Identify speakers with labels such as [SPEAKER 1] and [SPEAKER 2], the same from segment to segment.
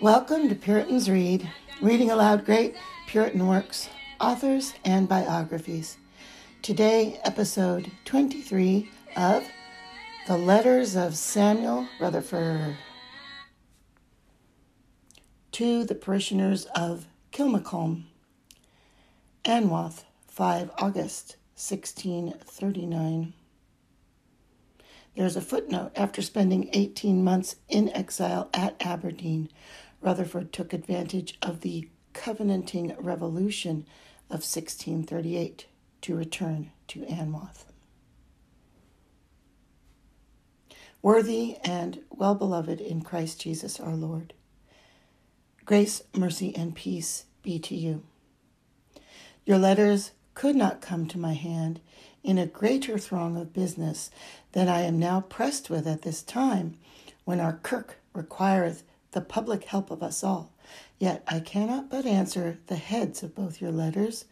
[SPEAKER 1] Welcome to Puritans Read, reading aloud great Puritan works, authors, and biographies. Today, episode 23 of The Letters of Samuel Rutherford to the parishioners of Kilmacolm, Anwath, 5 August 1639. There's a footnote. After spending 18 months in exile at Aberdeen, Rutherford took advantage of the Covenanting Revolution of 1638 to return to Anwath. Worthy and well beloved in Christ Jesus our Lord, grace, mercy, and peace be to you. Your letters could not come to my hand in a greater throng of business than I am now pressed with at this time, when our kirk requireth the public help of us all. Yet I cannot but answer the heads of both your letters,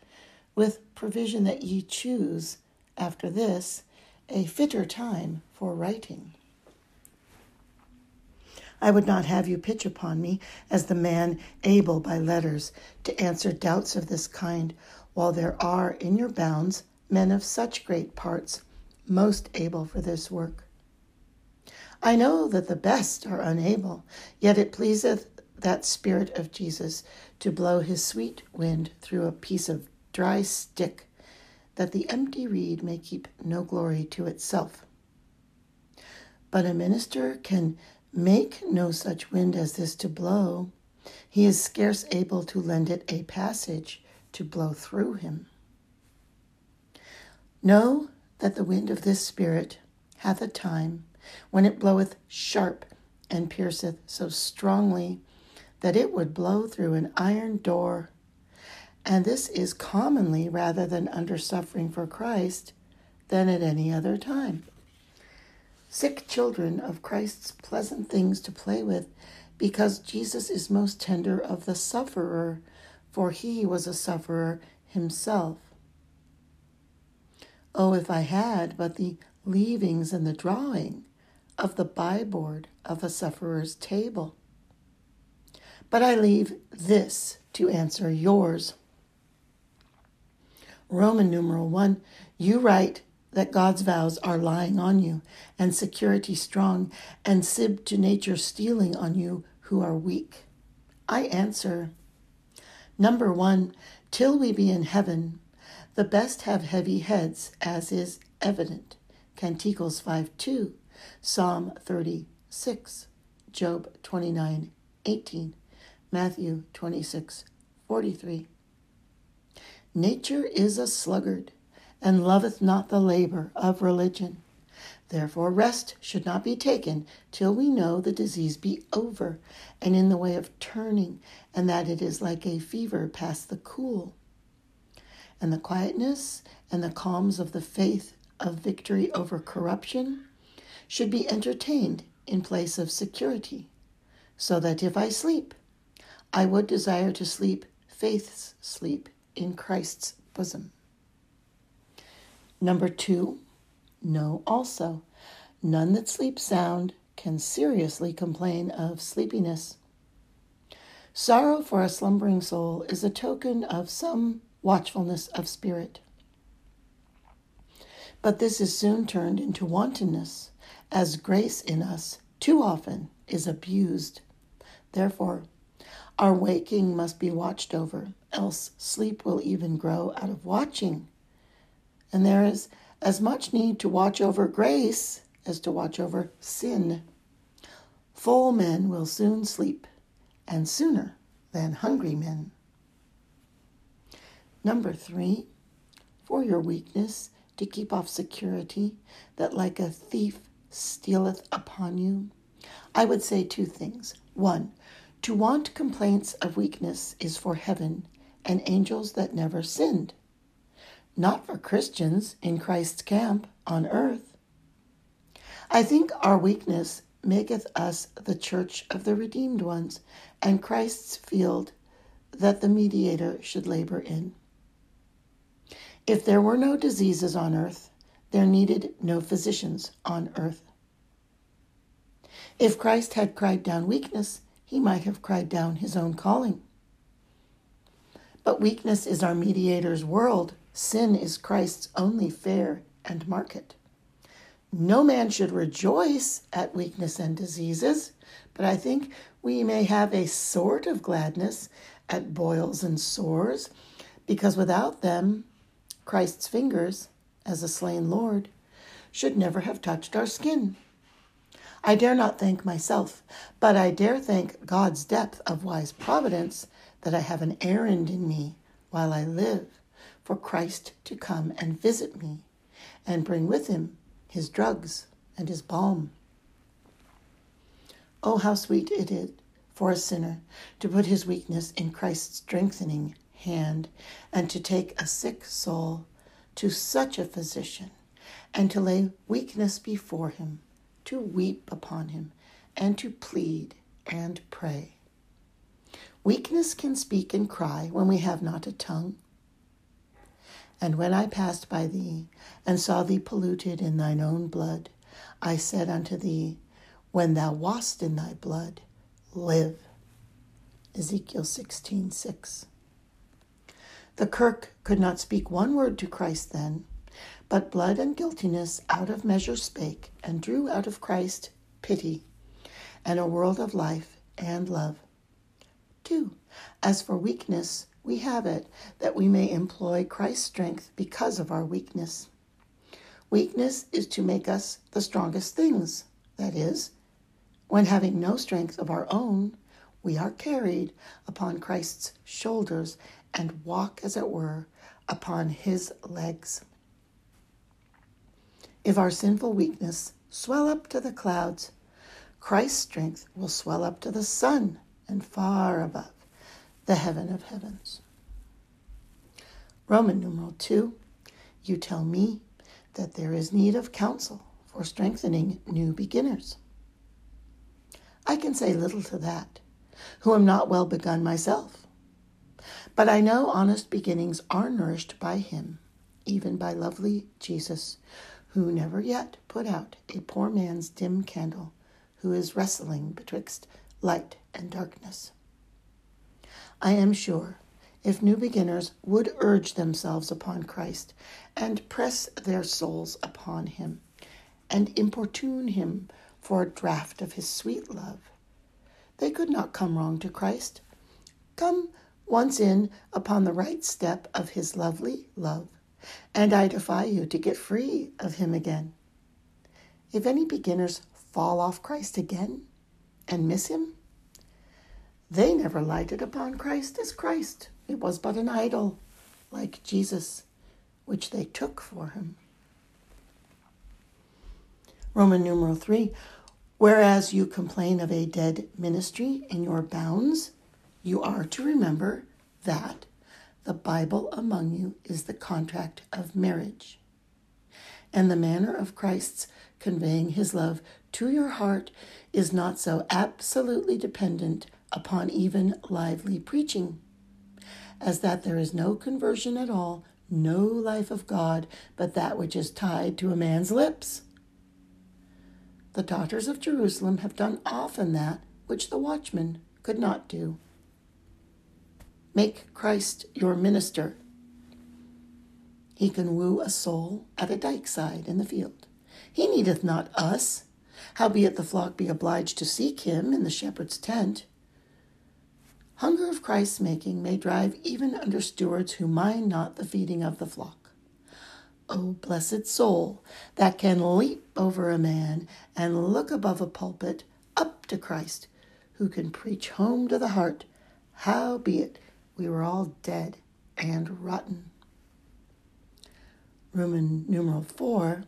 [SPEAKER 1] with provision that ye choose, after this, a fitter time for writing. I would not have you pitch upon me as the man able by letters to answer doubts of this kind, while there are in your bounds men of such great parts, most able for this work. I know that the best are unable, yet it pleaseth that Spirit of Jesus to blow his sweet wind through a piece of dry stick, that the empty reed may keep no glory to itself. But a minister can make no such wind as this to blow. He is scarce able to lend it a passage to blow through him. Know that the wind of this Spirit hath a time when it bloweth sharp and pierceth so strongly that it would blow through an iron door. And this is commonly rather than under suffering for Christ than at any other time. Sick children of Christ's pleasant things to play with, because Jesus is most tender of the sufferer, for he was a sufferer himself. Oh, if I had but the leavings and the drawing of the byboard of a sufferer's table. But I leave this to answer yours. Roman numeral 1, you write that God's vows are lying on you, and security strong, and sib to nature stealing on you who are weak. I answer, number one, till we be in heaven, the best have heavy heads, as is evident. Canticles 5 2, Psalm 36, Job 29 18, Matthew 26 43. Nature is a sluggard, and loveth not the labor of religion. Therefore, rest should not be taken till we know the disease be over, and in the way of turning, and that it is like a fever past the cool. And the quietness and the calms of the faith of victory over corruption should be entertained in place of security, so that if I sleep, I would desire to sleep faith's sleep in Christ's bosom. Number two, know also, none that sleep sound can seriously complain of sleepiness. Sorrow for a slumbering soul is a token of some watchfulness of spirit. But this is soon turned into wantonness, as grace in us too often is abused. Therefore, our waking must be watched over, else sleep will even grow out of watching. And there is as much need to watch over grace as to watch over sin. Full men will soon sleep, and sooner than hungry men. Number three, for your weakness to keep off security that like a thief stealeth upon you, I would say two things. One, to want complaints of weakness is for heaven and angels that never sinned, not for Christians in Christ's camp on earth. I think our weakness maketh us the church of the redeemed ones and Christ's field that the mediator should labor in. If there were no diseases on earth, there needed no physicians on earth. If Christ had cried down weakness, he might have cried down his own calling. But weakness is our mediator's world. Sin is Christ's only fare and market. No man should rejoice at weakness and diseases, but I think we may have a sort of gladness at boils and sores, because without them, Christ's fingers, as a slain Lord, should never have touched our skin. I dare not thank myself, but I dare thank God's depth of wise providence that I have an errand in me while I live for Christ to come and visit me and bring with him his drugs and his balm. Oh, how sweet it is for a sinner to put his weakness in Christ's strengthening hand and to take a sick soul to such a physician and to lay weakness before him to weep upon him, and to plead and pray. Weakness can speak and cry when we have not a tongue. And when I passed by thee, and saw thee polluted in thine own blood, I said unto thee, When thou wast in thy blood, live. Ezekiel sixteen six. 6. The kirk could not speak one word to Christ then, but blood and guiltiness out of measure spake, and drew out of Christ pity, and a world of life and love. 2. As for weakness, we have it, that we may employ Christ's strength because of our weakness. Weakness is to make us the strongest things, that is, when having no strength of our own, we are carried upon Christ's shoulders and walk, as it were, upon his legs. If our sinful weakness swell up to the clouds, Christ's strength will swell up to the sun and far above the heaven of heavens. Roman numeral 2, you tell me that there is need of counsel for strengthening new beginners. I can say little to that, who am not well begun myself. But I know honest beginnings are nourished by him, even by lovely Jesus, who never yet put out a poor man's dim candle, who is wrestling betwixt light and darkness. I am sure if new beginners would urge themselves upon Christ and press their souls upon him and importune him for a draught of his sweet love, they could not come wrong to Christ. Come once in upon the right step of his lovely love and I defy you to get free of him again. If any beginners fall off Christ again and miss him, they never lighted upon Christ as Christ. It was but an idol, like Jesus, which they took for him. Roman numeral 3 Whereas you complain of a dead ministry in your bounds, you are to remember that the Bible among you is the contract of marriage. And the manner of Christ's conveying his love to your heart is not so absolutely dependent upon even lively preaching, as that there is no conversion at all, no life of God, but that which is tied to a man's lips. The daughters of Jerusalem have done often that which the watchman could not do. Make Christ your minister. He can woo a soul at a dyke side in the field. He needeth not us, howbeit the flock be obliged to seek him in the shepherd's tent. Hunger of Christ's making may drive even under stewards who mind not the feeding of the flock. O blessed soul that can leap over a man and look above a pulpit up to Christ, who can preach home to the heart, howbeit we were all dead and rotten. Roman numeral 4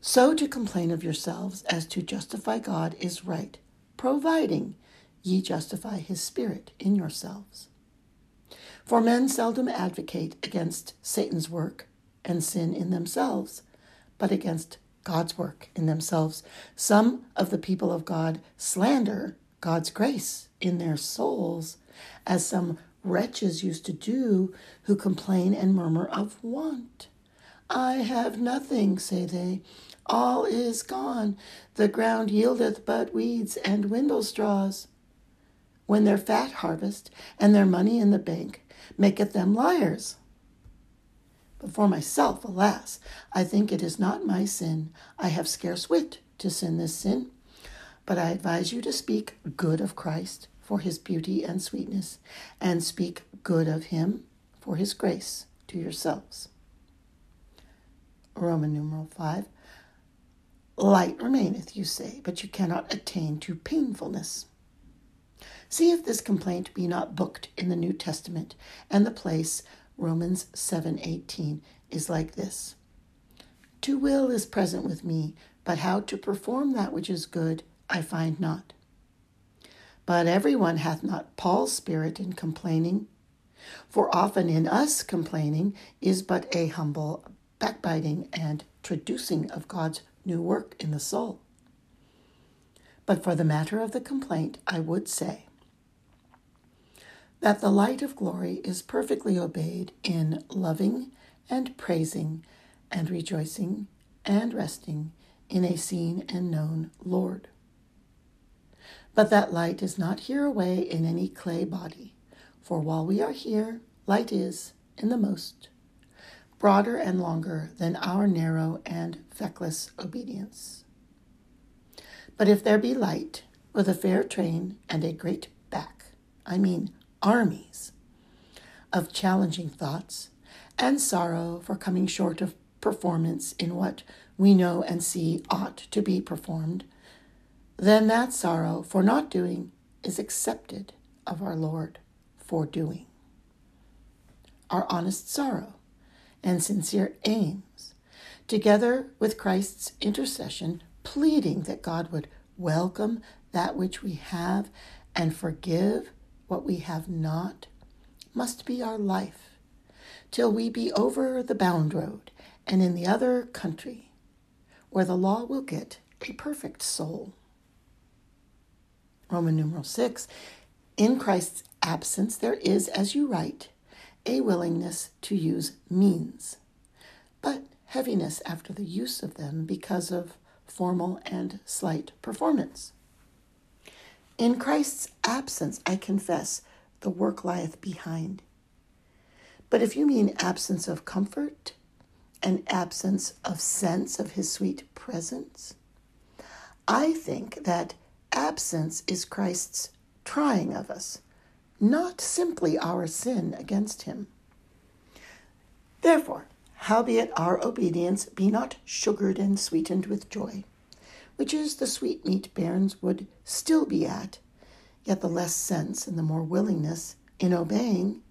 [SPEAKER 1] So to complain of yourselves as to justify God is right, providing ye justify his Spirit in yourselves. For men seldom advocate against Satan's work and sin in themselves, but against God's work in themselves. Some of the people of God slander God's grace in their souls as some wretches used to do who complain and murmur of want. I have nothing, say they. All is gone. The ground yieldeth but weeds and windle straws. When their fat harvest and their money in the bank maketh them liars. But for myself, alas, I think it is not my sin. I have scarce wit to sin this sin. But I advise you to speak good of Christ for his beauty and sweetness, and speak good of him for his grace to yourselves. Roman numeral 5. Light remaineth, you say, but you cannot attain to painfulness. See if this complaint be not booked in the New Testament, and the place Romans 7:18 is like this. To will is present with me, but how to perform that which is good I find not. But everyone hath not Paul's spirit in complaining, for often in us complaining is but a humble backbiting and traducing of God's new work in the soul. But for the matter of the complaint, I would say that the light of glory is perfectly obeyed in loving and praising and rejoicing and resting in a seen and known Lord. But that light is not here away in any clay body, for while we are here, light is, in the most, broader and longer than our narrow and feckless obedience. But if there be light, with a fair train and a great back, I mean armies of challenging thoughts and sorrow for coming short of performance in what we know and see ought to be performed, then that sorrow for not doing is accepted of our Lord for doing. Our honest sorrow and sincere aims, together with Christ's intercession, pleading that God would welcome that which we have and forgive what we have not must be our life till we be over the bound road and in the other country where the law will get a perfect soul. Roman numeral 6 In Christ's absence, there is, as you write, a willingness to use means, but heaviness after the use of them because of formal and slight performance. In Christ's absence, I confess, the work lieth behind. But if you mean absence of comfort and absence of sense of his sweet presence, I think that absence is Christ's trying of us, not simply our sin against him. Therefore, howbeit our obedience be not sugared and sweetened with joy, which is the sweet meat bairns would still be at, yet the less sense and the more willingness in obeying,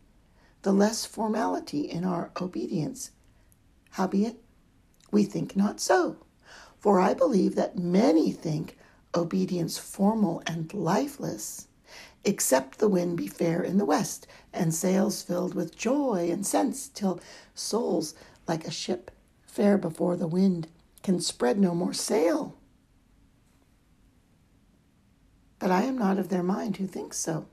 [SPEAKER 1] the less formality in our obedience. Howbeit, we think not so. For I believe that many think obedience formal and lifeless, except the wind be fair in the west, and sails filled with joy and sense, till souls, like a ship fair before the wind, can spread no more sail. But I am not of their mind who thinks so.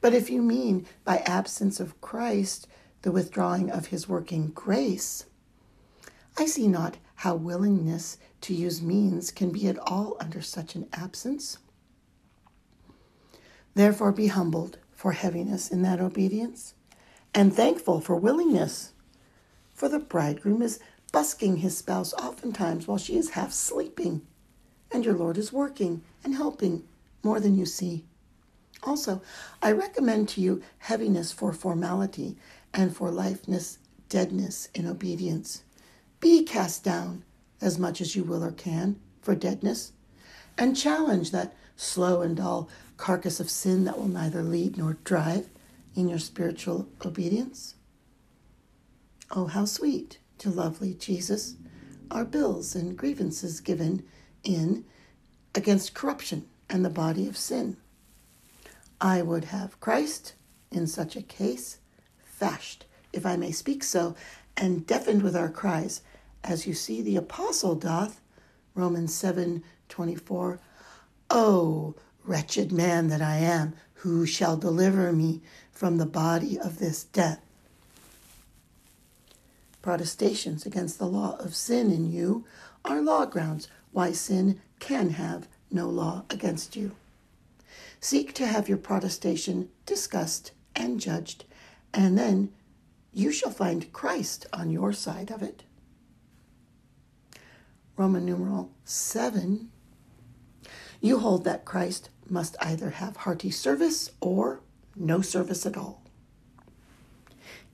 [SPEAKER 1] But if you mean by absence of Christ the withdrawing of his working grace, I see not how willingness to use means can be at all under such an absence. Therefore, be humbled for heaviness in that obedience, and thankful for willingness. For the bridegroom is busking his spouse oftentimes while she is half sleeping and your Lord is working and helping more than you see. Also, I recommend to you heaviness for formality and for lifeless deadness in obedience. Be cast down as much as you will or can for deadness, and challenge that slow and dull carcass of sin that will neither lead nor drive in your spiritual obedience. Oh, how sweet to lovely Jesus are bills and grievances given in against corruption and the body of sin. I would have Christ, in such a case, fashed, if I may speak so, and deafened with our cries, as you see the apostle doth, Romans 7 24. Oh, wretched man that I am, who shall deliver me from the body of this death? Protestations against the law of sin in you are law grounds why sin can have no law against you. Seek to have your protestation discussed and judged, and then you shall find Christ on your side of it. Roman numeral 7. You hold that Christ must either have hearty service or no service at all.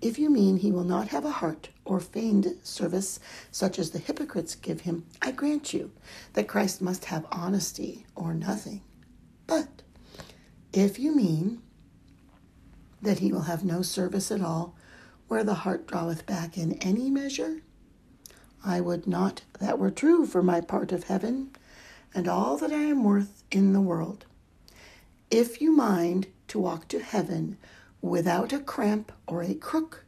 [SPEAKER 1] If you mean he will not have a heart or feigned service such as the hypocrites give him, I grant you that Christ must have honesty or nothing. But if you mean that he will have no service at all, where the heart draweth back in any measure, I would not that were true for my part of heaven and all that I am worth in the world. If you mind to walk to heaven without a cramp or a crook,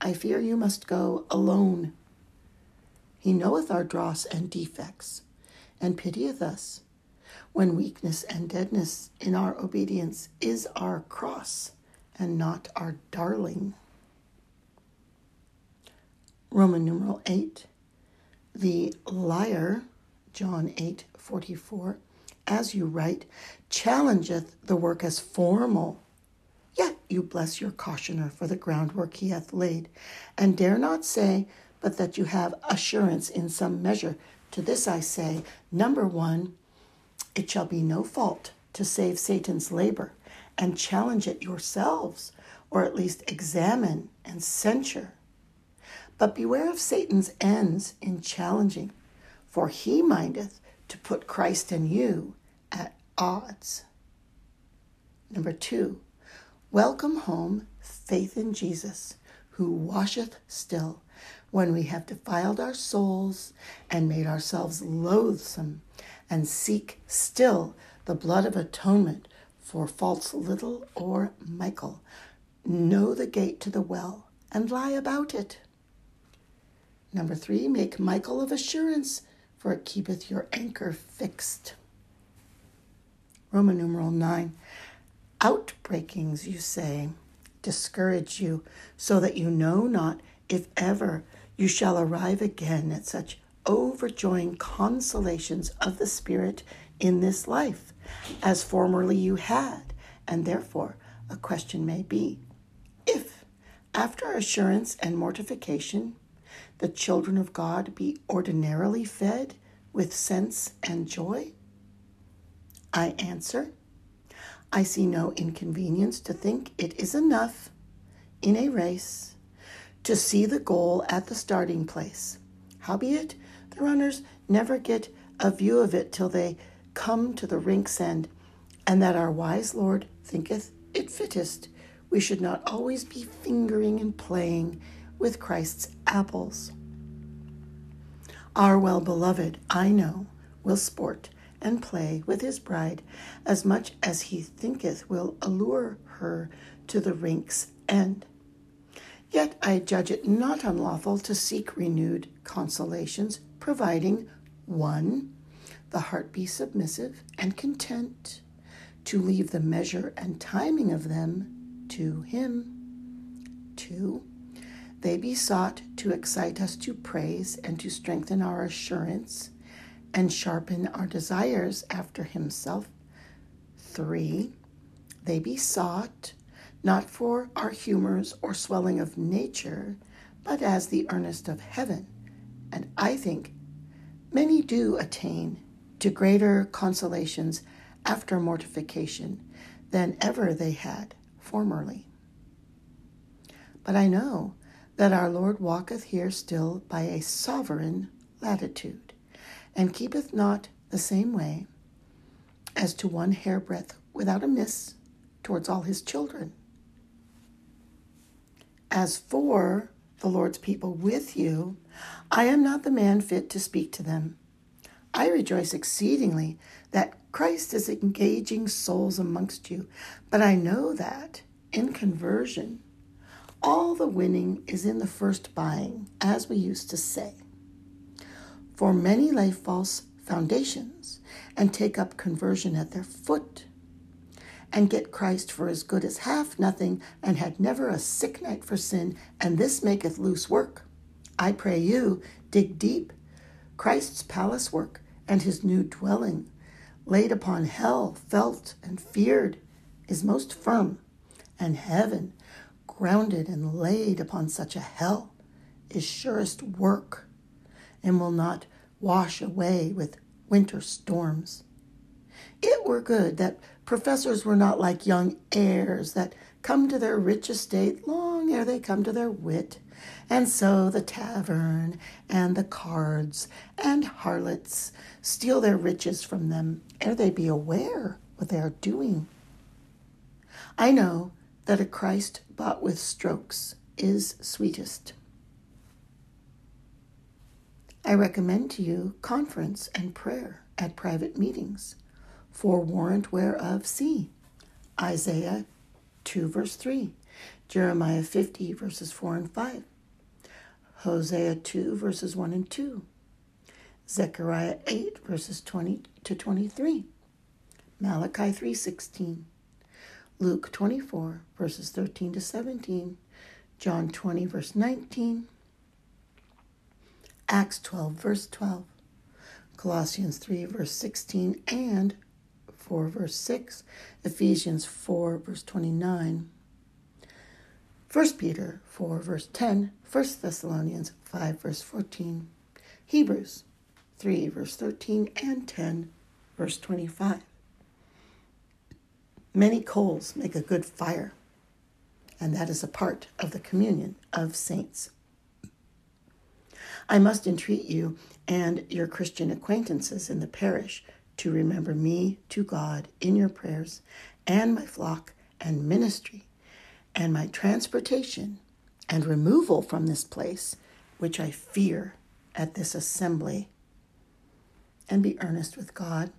[SPEAKER 1] I fear you must go alone. He knoweth our dross and defects, and pitieth us, when weakness and deadness in our obedience is our cross and not our darling. Roman numeral 8. The liar, John 8 44, as you write, challengeth the work as formal Yet you bless your cautioner for the groundwork he hath laid, and dare not say but that you have assurance in some measure. To this I say, number one, it shall be no fault to save Satan's labor, and challenge it yourselves, or at least examine and censure. But beware of Satan's ends in challenging, for he mindeth to put Christ and you at odds. Number two, Welcome home, faith in Jesus, who washeth still when we have defiled our souls and made ourselves loathsome, and seek still the blood of atonement for false little or Michael. Know the gate to the well and lie about it. Number three, make Michael of assurance, for it keepeth your anchor fixed. Roman numeral 9 outbreakings, you say, discourage you, so that you know not if ever you shall arrive again at such overjoying consolations of the Spirit in this life as formerly you had. And therefore, a question may be if, after assurance and mortification, the children of God be ordinarily fed with sense and joy? I answer, I see no inconvenience to think it is enough in a race to see the goal at the starting place. Howbeit, the runners never get a view of it till they come to the rink's end, and that our wise Lord thinketh it fittest we should not always be fingering and playing with Christ's apples. Our well beloved, I know, will sport and play with his bride as much as he thinketh will allure her to the rink's end. Yet I judge it not unlawful to seek renewed consolations, providing one, the heart be submissive and content to leave the measure and timing of them to him. Two, they be sought to excite us to praise and to strengthen our assurance and sharpen our desires after himself. Three, they be sought not for our humors or swelling of nature, but as the earnest of heaven. And I think many do attain to greater consolations after mortification than ever they had formerly. But I know that our Lord walketh here still by a sovereign latitude and keepeth not the same way as to one hairbreadth without a miss towards all his children. As for the Lord's people with you, I am not the man fit to speak to them. I rejoice exceedingly that Christ is engaging souls amongst you, but I know that in conversion, all the winning is in the first buying, as we used to say. For many lay false foundations and take up conversion at their foot and get Christ for as good as half nothing and had never a sick night for sin, and this maketh loose work. I pray you, dig deep. Christ's palace work and his new dwelling, laid upon hell, felt and feared, is most firm, and heaven, grounded and laid upon such a hell, is surest work, and will not wash away with winter storms. It were good that professors were not like young heirs that come to their rich estate long ere they come to their wit, and so the tavern and the cards and harlots steal their riches from them ere they be aware what they are doing. I know that a Christ bought with strokes is sweetest. I recommend to you conference and prayer at private meetings, for warrant whereof see Isaiah 2, verse 3, Jeremiah 50, verses 4 and 5, Hosea 2, verses 1 and 2, Zechariah 8, verses 20 to 23, Malachi 3, 16, Luke 24, verses 13 to 17, John 20, verse 19, Acts 12, verse 12, Colossians 3, verse 16, and 4, verse 6, Ephesians 4, verse 29, 1 Peter 4, verse 10, 1 Thessalonians 5, verse 14, Hebrews 3, verse 13, and 10, verse 25. Many coals make a good fire, and that is a part of the communion of saints. I must entreat you and your Christian acquaintances in the parish to remember me to God in your prayers, and my flock and ministry, and my transportation and removal from this place, which I fear at this assembly. And be earnest with God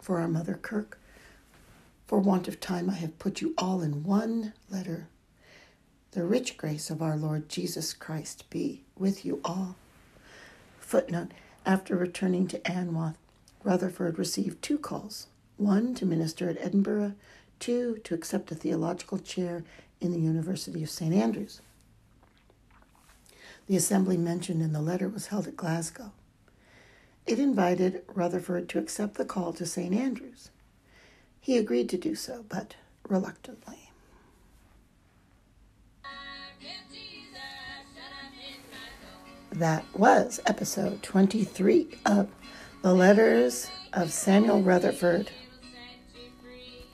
[SPEAKER 1] for our Mother Kirk. For want of time, I have put you all in one letter. The rich grace of our Lord Jesus Christ be with you all. Footnote After returning to Anwath, Rutherford received two calls one to minister at Edinburgh, two to accept a theological chair in the University of St. Andrews. The assembly mentioned in the letter was held at Glasgow. It invited Rutherford to accept the call to St. Andrews. He agreed to do so, but reluctantly. That was episode 23 of The Letters of Samuel Rutherford